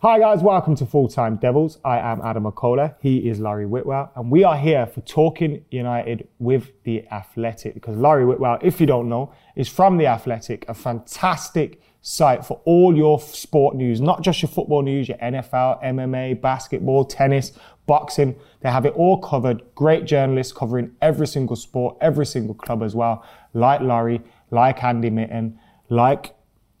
Hi guys, welcome to Full Time Devils. I am Adam McCullough. He is Laurie Whitwell, and we are here for Talking United with the Athletic. Because Laurie Whitwell, if you don't know, is from the Athletic, a fantastic site for all your sport news, not just your football news, your NFL, MMA, basketball, tennis, boxing. They have it all covered. Great journalists covering every single sport, every single club as well, like Laurie, like Andy Mitten, like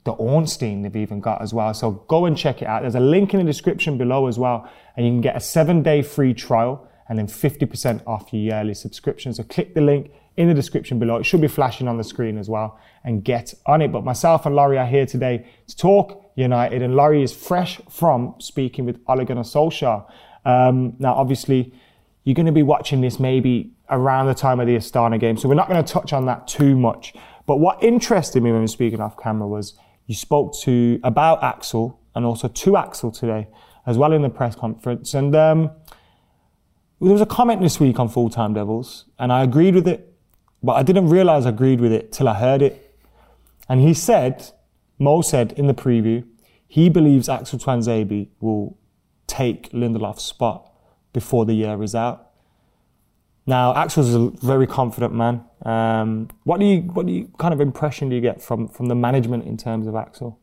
the Ornstein they've even got as well. So go and check it out. There's a link in the description below as well, and you can get a seven day free trial and then 50% off your yearly subscription. So click the link in the description below. It should be flashing on the screen as well and get on it. But myself and Laurie are here today to talk United, and Laurie is fresh from speaking with Ole Gunnar Solskjaer. Um, now, obviously, you're going to be watching this maybe around the time of the Astana game, so we're not going to touch on that too much. But what interested me when we were speaking off camera was you spoke to about Axel and also to Axel today as well in the press conference. And um, there was a comment this week on Full Time Devils, and I agreed with it, but I didn't realize I agreed with it till I heard it. And he said, Mo said in the preview, he believes Axel Tuanzebe will take Lindelof's spot before the year is out. Now, Axel's is a very confident man. Um, what do you, what do you, kind of impression do you get from, from the management in terms of Axel?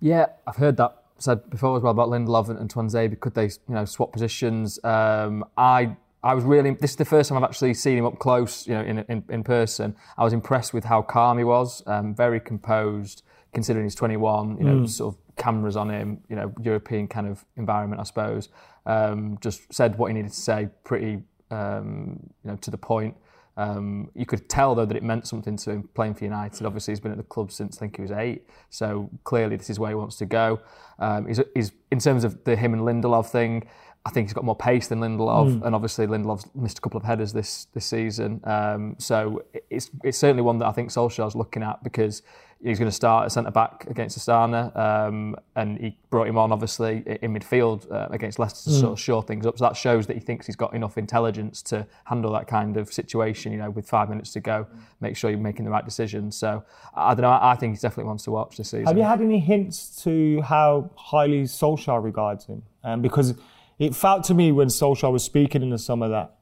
Yeah, I've heard that said before as well about Lindelof and, and Tuanzebe. Could they, you know, swap positions? Um, I, I was really. This is the first time I've actually seen him up close, you know, in in, in person. I was impressed with how calm he was, um, very composed, considering he's 21. You know, mm. sort of cameras on him. You know, European kind of environment, I suppose. Um, just said what he needed to say, pretty um, you know, to the point. Um, you could tell though that it meant something to him playing for United. Obviously, he's been at the club since I think he was eight, so clearly this is where he wants to go. Um, he's, he's, in terms of the him and Lindelof thing. I think he's got more pace than Lindelof, mm. and obviously Lindelof's missed a couple of headers this this season. Um, so it's it's certainly one that I think Solskjaer's looking at because he's going to start at centre back against Astana, um, and he brought him on obviously in midfield uh, against Leicester to mm. sort of shore things up. So that shows that he thinks he's got enough intelligence to handle that kind of situation. You know, with five minutes to go, make sure you're making the right decisions. So I don't know. I think he definitely wants to watch this season. Have you had any hints to how highly Solskjaer regards him? Um, because it felt to me when Solskjaer was speaking in the summer that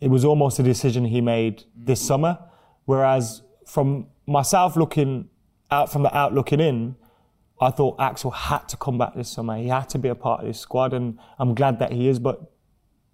it was almost a decision he made this summer, whereas from myself looking out from the out looking in, I thought Axel had to come back this summer. He had to be a part of this squad, and I'm glad that he is. But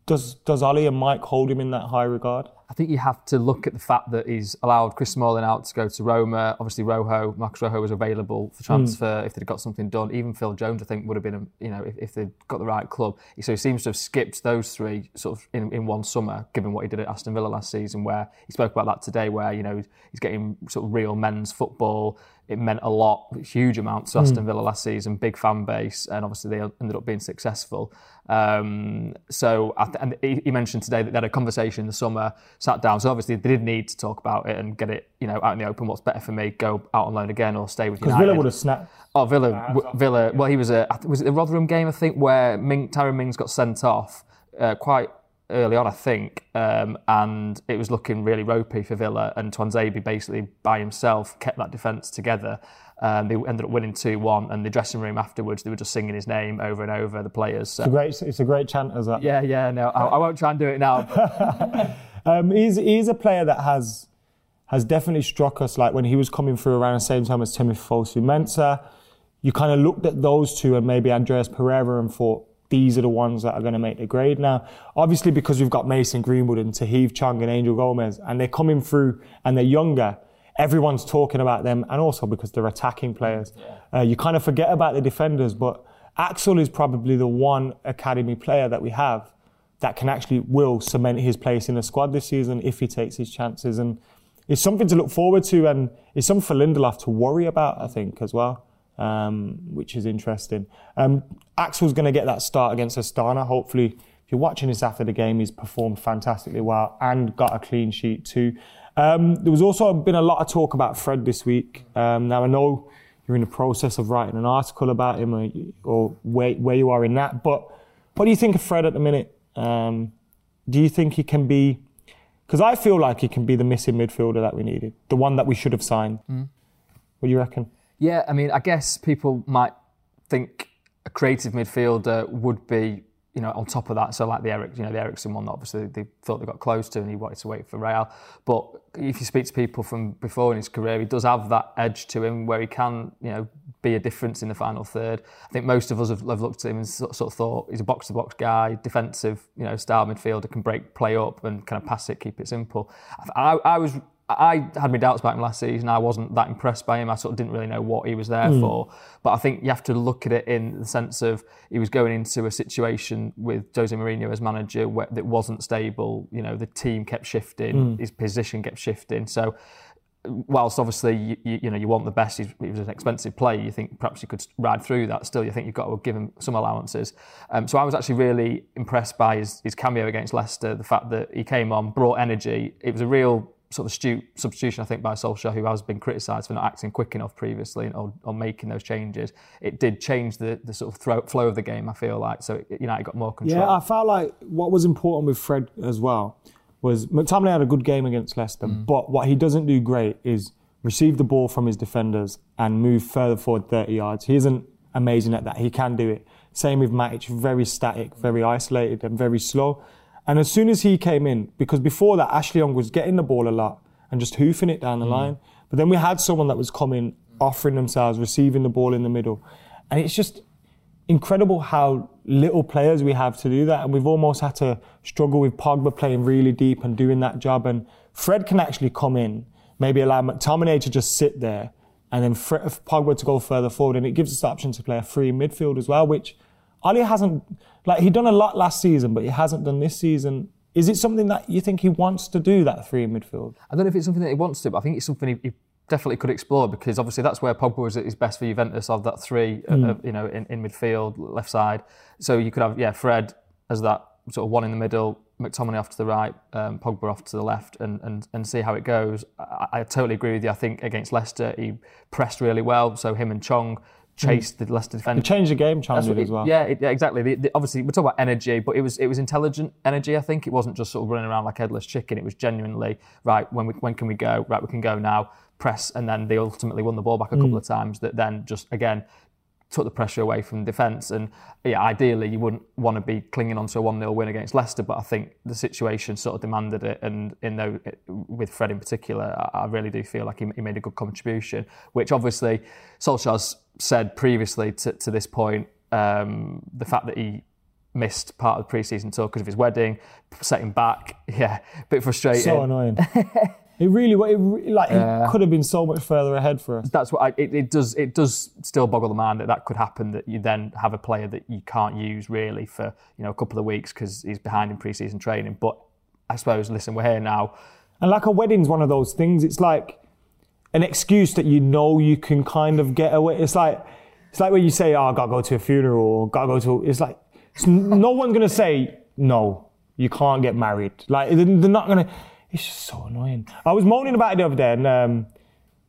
does does Ollie and Mike hold him in that high regard? I think you have to look at the fact that he's allowed Chris Smalling out to go to Roma. Obviously, Rojo, Marcos Rojo was available for transfer mm. if they'd got something done. Even Phil Jones, I think, would have been, a, you know, if, if they'd got the right club. So he seems to have skipped those three sort of in, in one summer, given what he did at Aston Villa last season, where he spoke about that today, where, you know, he's getting sort of real men's football, it meant a lot, a huge amount to Aston Villa last season, big fan base, and obviously they ended up being successful. Um, so, I th- and he, he mentioned today that they had a conversation in the summer, sat down. So obviously they did need to talk about it and get it, you know, out in the open. What's better for me? Go out on loan again or stay with Because United? Villa would have snapped. Oh, Villa, w- Villa. Well, he was a Was it the Rotherham game? I think where Ming, Tyrone Mings got sent off uh, quite early on, I think, um, and it was looking really ropey for Villa. And Tuanzebe basically by himself kept that defence together. Um, they ended up winning two one, and the dressing room afterwards they were just singing his name over and over. The players. So. It's a great, it's a great chant as that. Yeah, yeah. No, I, I won't try and do it now. Um, he's, he's a player that has has definitely struck us. Like when he was coming through around the same time as Timothy Fosu Mensah, you kind of looked at those two and maybe Andreas Pereira and thought these are the ones that are going to make the grade. Now, obviously, because we've got Mason Greenwood and Tahith Chong and Angel Gomes, and they're coming through and they're younger. Everyone's talking about them, and also because they're attacking players. Uh, you kind of forget about the defenders, but Axel is probably the one academy player that we have that can actually will cement his place in the squad this season if he takes his chances. And it's something to look forward to, and it's something for Lindelof to worry about, I think, as well, um, which is interesting. Um, Axel's going to get that start against Astana. Hopefully, if you're watching this after the game, he's performed fantastically well and got a clean sheet too. Um, there was also been a lot of talk about Fred this week. Um, now, I know you're in the process of writing an article about him or, or where, where you are in that, but what do you think of Fred at the minute? Um, do you think he can be? Because I feel like he can be the missing midfielder that we needed, the one that we should have signed. What do you reckon? Yeah, I mean, I guess people might think a creative midfielder would be, you know, on top of that. So like the Eric, you know, the Eriksen one, that obviously they thought they got close to, and he wanted to wait for Real. But if you speak to people from before in his career, he does have that edge to him where he can, you know, be a difference in the final third. I think most of us have, have looked at him and sort of thought he's a box-to-box guy, defensive, you know, style midfielder, can break play up and kind of pass it, keep it simple. I, I was I had my doubts about him last season. I wasn't that impressed by him. I sort of didn't really know what he was there for. But I think you have to look at it in the sense of he was going into a situation with Jose Mourinho as manager where, that wasn't stable. You know, the team kept shifting, his position kept shifting. So, whilst obviously you, you, you know you want the best, he's, he was an expensive player. You think perhaps you could ride through that. Still, you think you've got to give him some allowances. Um, so I was actually really impressed by his, his cameo against Leicester. The fact that he came on, brought energy. It was a real sort of astute substitution, I think, by Solskjaer, who has been criticised for not acting quick enough previously or, or making those changes. It did change the, the sort of throw, flow of the game, I feel like. So United got more control. Yeah, I felt like what was important with Fred as well was McTominay had a good game against Leicester, mm. but what he doesn't do great is receive the ball from his defenders and move further forward 30 yards. He isn't amazing at that. He can do it. Same with Matic, very static, very isolated, and very slow. And as soon as he came in, because before that, Ashley Young was getting the ball a lot and just hoofing it down the mm. line. But then we had someone that was coming, offering themselves, receiving the ball in the middle. And it's just incredible how little players we have to do that. And we've almost had to struggle with Pogba playing really deep and doing that job. And Fred can actually come in, maybe allow McTominay to just sit there and then Fred, Pogba to go further forward. And it gives us the option to play a free midfield as well, which Ali hasn't, like, he done a lot last season, but he hasn't done this season. Is it something that you think he wants to do, that three in midfield? I don't know if it's something that he wants to, but I think it's something he, he definitely could explore because obviously that's where Pogba was at his best for Juventus of that three, uh, uh, you know, in, in midfield, left side. So you could have, yeah, Fred as that sort of one in the middle, McTominay off to the right, um, Pogba off to the left, and, and, and see how it goes. I, I totally agree with you. I think against Leicester, he pressed really well. So him and Chong chased the Leicester defender. It changed the game, did what as well. Yeah, it, yeah, exactly. The, the, obviously, we're talking about energy, but it was it was intelligent energy. I think it wasn't just sort of running around like headless chicken. It was genuinely right. When we, when can we go? Right, we can go now. Press, and then they ultimately won the ball back a couple mm. of times. That then just again took the pressure away from defence. And yeah, ideally you wouldn't want to be clinging on to a one 0 win against Leicester, but I think the situation sort of demanded it. And in though with Fred in particular, I I really do feel like he, he made a good contribution, which obviously Solskjaer's said previously to, to this point. Um, the fact that he missed part of the pre-season tour because of his wedding, set him back. Yeah, a bit frustrating. So annoying. it really, it like, it could have been so much further ahead for us. that's what I, it, it does. It does still boggle the mind that that could happen. That you then have a player that you can't use really for you know a couple of weeks because he's behind in pre-season training. But I suppose, listen, we're here now. And like a wedding's one of those things. It's like an excuse that you know you can kind of get away. It's like it's like when you say, "Oh, I gotta go to a funeral," or "Gotta go to." It's like it's, no one's gonna say no. You can't get married. Like they're they're not gonna. It's just so annoying. I was moaning about it the other day, and um,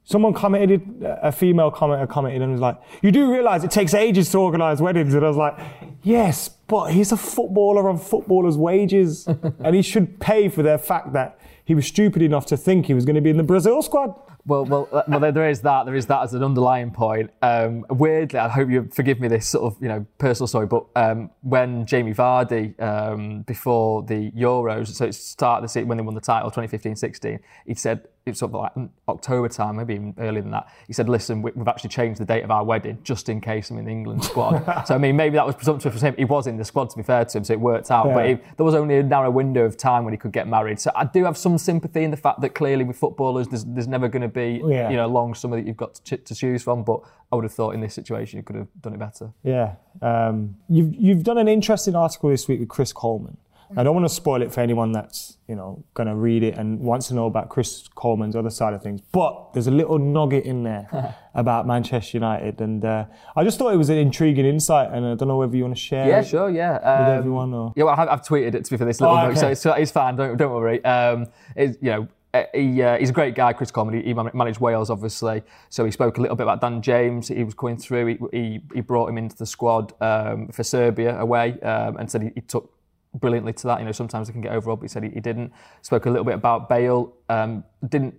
someone commented, a female commenter commented, and was like, "You do realise it takes ages to organise weddings?" And I was like, "Yes, but he's a footballer on footballers' wages, and he should pay for the fact that he was stupid enough to think he was going to be in the Brazil squad." Well, well, uh, well. There, is that. There is that as an underlying point. Um, weirdly, I hope you forgive me this sort of you know personal story, but um, when Jamie Vardy um, before the Euros, so it started when they won the title 2015-16, he said it's sort of like October time, maybe even earlier than that. He said, "Listen, we- we've actually changed the date of our wedding just in case I'm in the England squad." so I mean, maybe that was presumptuous for him. He was in the squad, to be fair to him, so it worked out. But Yeah. it, there was only a narrow window of time when he could get married. So I do have some sympathy in the fact that clearly with footballers, there's, there's never going to be Yeah. you know a long summer that you've got to, ch- to choose from. But I would have thought in this situation you could have done it better. Yeah. Um, you've, you've done an interesting article this week with Chris Coleman. I don't want to spoil it for anyone that's, you know, going to read it and wants to know about Chris Coleman's other side of things. But there's a little nugget in there about Manchester United. And uh, I just thought it was an intriguing insight. And I don't know whether you want to share Yeah, it sure, yeah. with Um, everyone or... Yeah, well, I've, I've tweeted it to be for this little Oh, note, so it's, it's fine. Don't don't worry. Um, it's, you know, uh, he, uh, he's a great guy, Chris Coleman. He, he managed Wales, obviously. So he spoke a little bit about Dan James. He was coming through. He, he, he brought him into the squad um, for Serbia away, um, and said he, he took brilliantly to that. You know, sometimes they can get overawed, but he said he, he didn't. Spoke a little bit about Bale. Um, didn't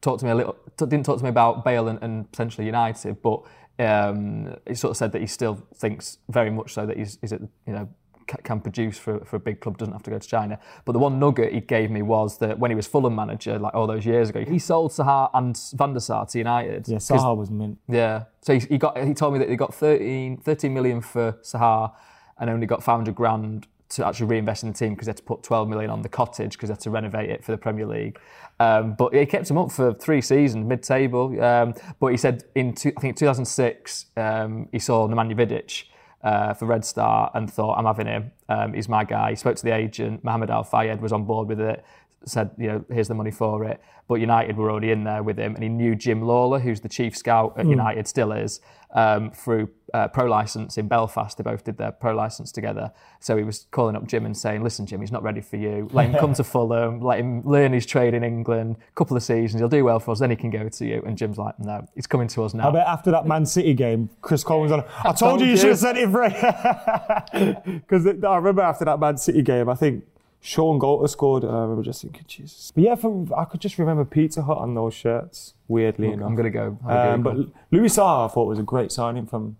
talk to me a little. T- didn't talk to me about Bale and, and potentially United, but um, he sort of said that he still thinks very much so that he's, he's at, you know ca- can produce for, for a big club, doesn't have to go to China. But the one nugget he gave me was that when he was Fulham manager, like all those years ago, he sold Saha and Van der Sar to United. Yeah, 'Cause- Saha was mint. yeah. So he, he got he told me that he got 13, 13 million for Saha and only got 500 grand to actually reinvest in the team because they had to put 12 million on the cottage because they had to renovate it for the Premier League. Um, but he kept him up for three seasons, mid-table. Um, but he said in two, I think 2006 um, he saw Nemanja Vidic uh, for Red Star and thought, I'm having him. Um, he's my guy. He spoke to the agent. Mohamed Al Fayed was on board with it. Said, you know, here's the money for it. But United were already in there with him, and he knew Jim Lawlor, who's the chief scout at United, still is, um, through uh, pro license in Belfast. They both did their pro license together. So he was calling up Jim and saying, "Listen, Jim, he's not ready for you. Let him come to Fulham. Let him learn his trade in England. A couple of seasons, he'll do well for us. Then he can go to you." And Jim's like, "No, he's coming to us now." I bet after that Man City game, Chris Coleman's on. I told you you should have sent it for Because I remember after that Man City game, I think Shaun Goater scored. And I remember just thinking, Jesus. But yeah, for, I could just remember Pizza Hut on those shirts. Weirdly enough, I'm gonna go. have a Um, but. Louis Saha, I thought was a great signing from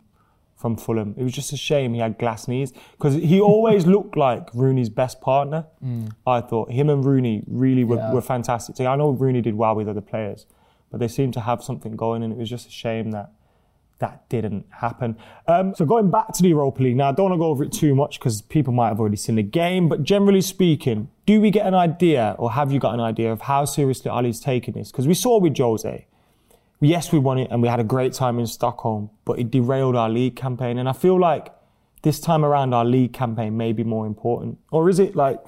from Fulham. It was just a shame he had glass knees because he always looked like Rooney's best partner. I thought him and Rooney really were, Yeah. were fantastic. I know Rooney did well with other players, but they seemed to have something going, and it was just a shame that that didn't happen. Um, so going back to the Europa League now, I don't want to go over it too much because people might have already seen the game. But generally speaking, do we get an idea, or have you got an idea of how seriously Ali's taking this? Because we saw with Jose, yes, we won it and we had a great time in Stockholm, but it derailed our league campaign. And I feel like this time around, our league campaign may be more important, or is it like?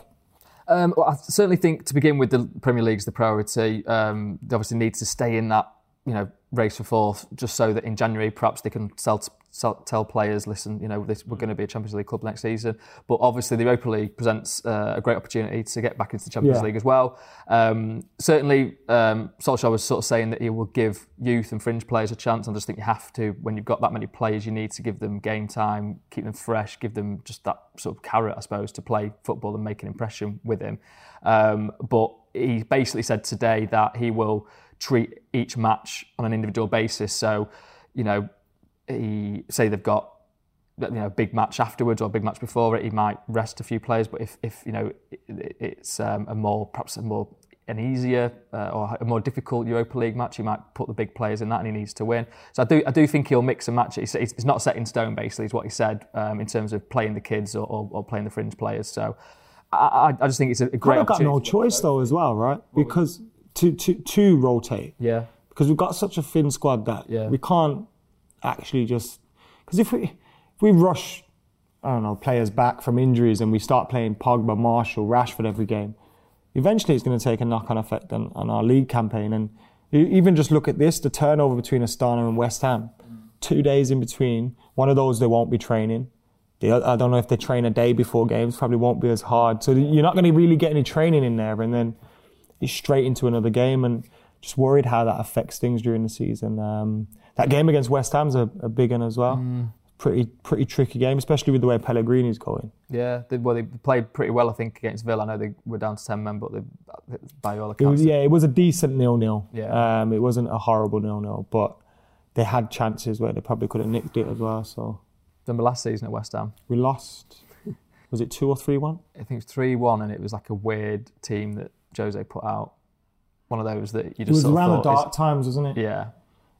Um, well, I certainly think to begin with, the Premier League's the priority. Um, they obviously need to stay in that, you know, race for fourth, just so that in January perhaps they can sell, sell, tell players, listen, you know, this, we're going to be a Champions League club next season. But obviously, the Europa League presents uh, a great opportunity to get back into the Champions Yeah. League as well. Um, certainly, um, Solskjaer was sort of saying that he will give youth and fringe players a chance. I just think you have to, when you've got that many players, you need to give them game time, keep them fresh, give them just that sort of carrot, I suppose, to play football and make an impression with him. Um, but he basically said today that he will treat each match on an individual basis. So, you know, he say they've got you know a big match afterwards or a big match before it, he might rest a few players. But if, if you know it, it's um, a more perhaps a more an easier uh, or a more difficult Europa League match, he might put the big players in that, and he needs to win. So I do I do think he'll mix and match it. It's, it's not set in stone, basically, is what he said um, in terms of playing the kids or, or, or playing the fringe players. So. I, I- just think it's a, a great Kind of got no choice though, as well, right? Because to to to rotate. Yeah. because we've got such a thin squad that Yeah. we can't actually just because if we if we rush I don't know players back from injuries and we start playing Pogba, Martial, Rashford every game, eventually it's going to take a knock-on effect on, on our league campaign and even just look at this: the turnover between Astana and West Ham, two days in between. One of those they won't be training. I don't know if they train a day before games. Probably won't be as hard. So you're not going to really get any training in there, and then it's straight into another game. And just worried how that affects things during the season. Um, that game against West Ham's a, a big one as well. Pretty pretty tricky game, especially with the way Pellegrini's going. Yeah, they, well, they played pretty well, I think, against Villa. I know they were down to 10 men, but they, by all accounts. yeah, it was a decent nil-nil. Yeah. Um, it wasn't a horrible nil-nil, but they had chances where they probably could have nicked it as well. So Remember last season at West Ham? we lost. Was it two or three-one? I think it was 3 1, and it was like a weird team that Jose put out. One of those that you just. It was sort around the thought is- dark times, wasn't it? Yeah.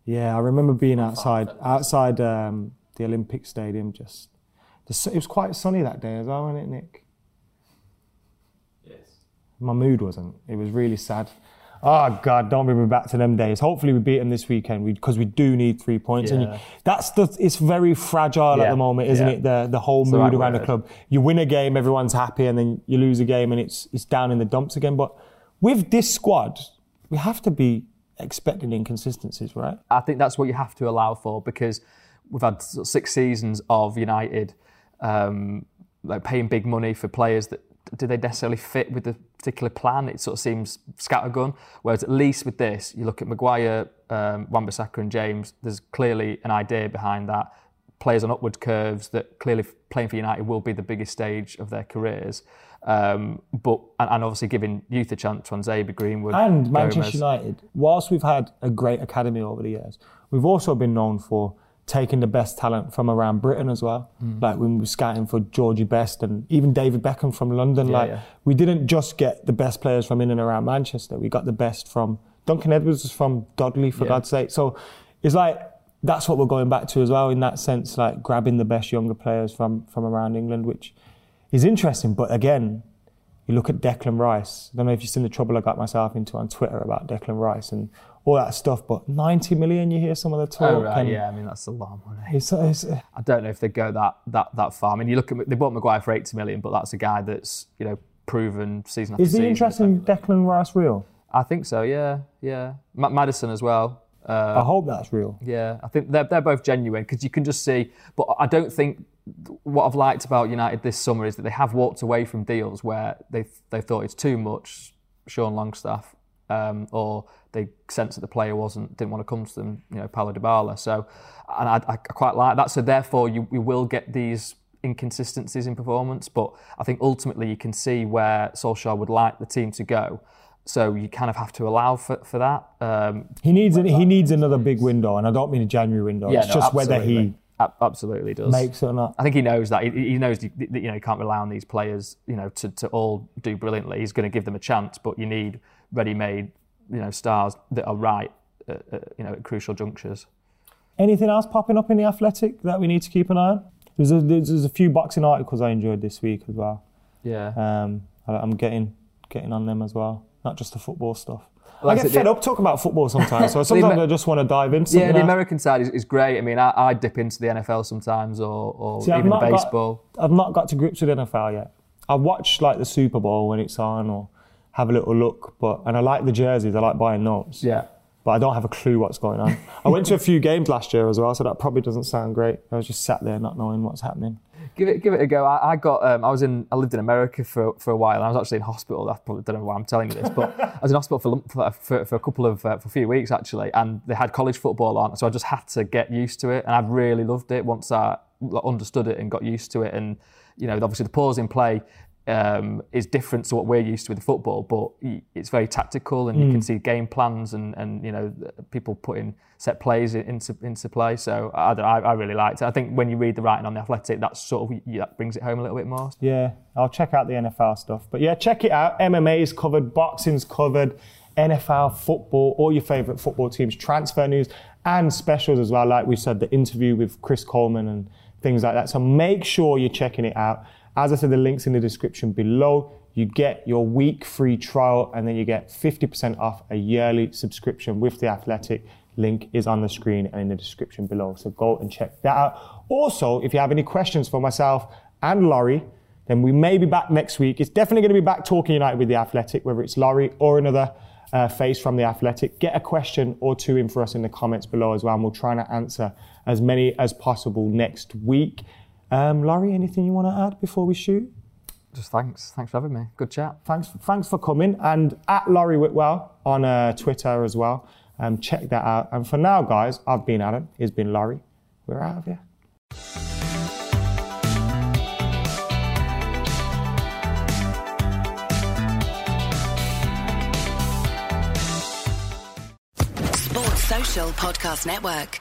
Yeah, I remember being outside outside um, the Olympic Stadium. Just the, it was quite sunny that day as well, wasn't it, Nick? Yes. My mood wasn't. It was really sad. Oh God, don't bring me back to them days. Hopefully we beat them this weekend because we do need three points. And Yeah. you, that's the. It's very fragile at the moment, isn't yeah. it? The the whole It's the mood right around the club. You win a game, everyone's happy, and then you lose a game, and it's it's down in the dumps again. But with this squad, we have to be expecting inconsistencies, right? I think that's what you have to allow for because we've had six seasons of United um, like paying big money for players that do they necessarily fit with the particular plan? It sort of seems scattergun. Whereas at least with this, you look at Maguire, um, Wan-Bissaka and James. There's clearly an idea behind that. Players on upward curves that clearly playing for United will be the biggest stage of their careers. Um, but and, and obviously giving youth a chance, Tuanzebe, Greenwood, And Manchester Gomes. United, whilst we've had a great academy over the years, we've also been known for taking the best talent from around Britain as well. Mm. Like when we were scouting for Georgie Best and even David Beckham from London. Yeah, like yeah. we didn't just get the best players from in and around Manchester. We got the best from Duncan Edwards was from Dudley, for Yeah. God's sake. So it's like that's what we're going back to as well in that sense, like grabbing the best younger players from from around England, which is interesting. But again, you look at Declan Rice. I don't know if you've seen the trouble I got myself into on Twitter about Declan Rice and all that stuff. But 90 million, you hear some of the oh, talk. Oh right, yeah. I mean that's a lot of money. It's, it's, uh, I don't know if they go that that that far. I mean, you look at they bought Maguire for 80 million, but that's a guy that's you know proven season after season. is the interest in Declan Rice real? I think so. Yeah, yeah. Ma- Maddison as well. Uh, I hope that's real. yeah, I think they're they're both genuine because you can just see. But I don't think what I've liked about United this summer is that they have walked away from deals where they they thought it's too much. Sean Longstaff, um, or they sensed that the player wasn't didn't want to come to them. You know, Paulo Dybala. So, and I, I quite like that. So therefore, you, you will get these inconsistencies in performance. But I think ultimately you can see where Solskjaer would like the team to go. So you kind of have to allow for, for that. Um, He needs an, he needs another big window, and I don't mean a January window. it's no, just whether he absolutely. A- absolutely does. makes it or not. I think he knows that. He, he knows that you know he can't rely on these players, you know, to, to all do brilliantly. He's going to give them a chance, but you need ready-made, you know, stars that are right, at, at, you know, at crucial junctures. Anything else popping up in the Athletic that we need to keep an eye on? There's a, there's, there's a few boxing articles I enjoyed this week as well. Yeah. Um, I- I'm getting getting on them as well, not just the football stuff. I get fed up talking about football sometimes, so sometimes Amer- I just want to dive into Yeah, the. American side is, is great. I mean, I, I dip into the NFL sometimes, or, or See, I've even not got- baseball. I've not got to grips with the NFL yet. I watch like the Super Bowl when it's on, or have a little look. But and I like the jerseys. I like buying those. Yeah. But I don't have a clue what's going on. I went to a few games last year as well, so that probably doesn't sound great. I was just sat there not knowing what's happening. Give it, give it a go. I, I got, um, I was in, I lived in America for, for a while. and I was actually in hospital. I probably don't know why I'm telling you this, but I was in hospital for for, for a couple of, uh, for a few weeks actually, and they had college football on, so I just had to get used to it, and I really loved it once I understood it and got used to it, and you know, obviously the pause in play. Um, is different to what we're used to with football, but it's very tactical, and you can see game plans and, and you know people putting set plays into into play. So I, I, I really liked it. I think when you read the writing on the Athletic, that sort of yeah, that brings it home a little bit more. Yeah, I'll check out the NFL stuff. But yeah, check it out. MMA is covered, boxing's covered, NFL, football, all your favourite football teams, transfer news, and specials as well. Like we said, the interview with Chris Coleman and things like that. So make sure you're checking it out. As I said, the link's in the description below. You get your week free trial and then you get 50% off a yearly subscription with The Athletic. Link is on the screen and in the description below. So go and check that out. Also, if you have any questions for myself and Laurie, then we may be back next week. It's definitely going to be back talking United with The Athletic, whether it's Laurie or another uh, face from the Athletic. Get a question or two in for us in the comments below as well, and we'll try and answer as many as possible next week. Um, Laurie, anything you want to add before we shoot? Just thanks. Thanks for having me. Good chat. Thanks, thanks for coming. And at Laurie Whitwell on uh, Twitter as well. Um, check that out. And for now, guys, I've been Adam. He's been Laurie. We're out of here. Sports Social Podcast Network.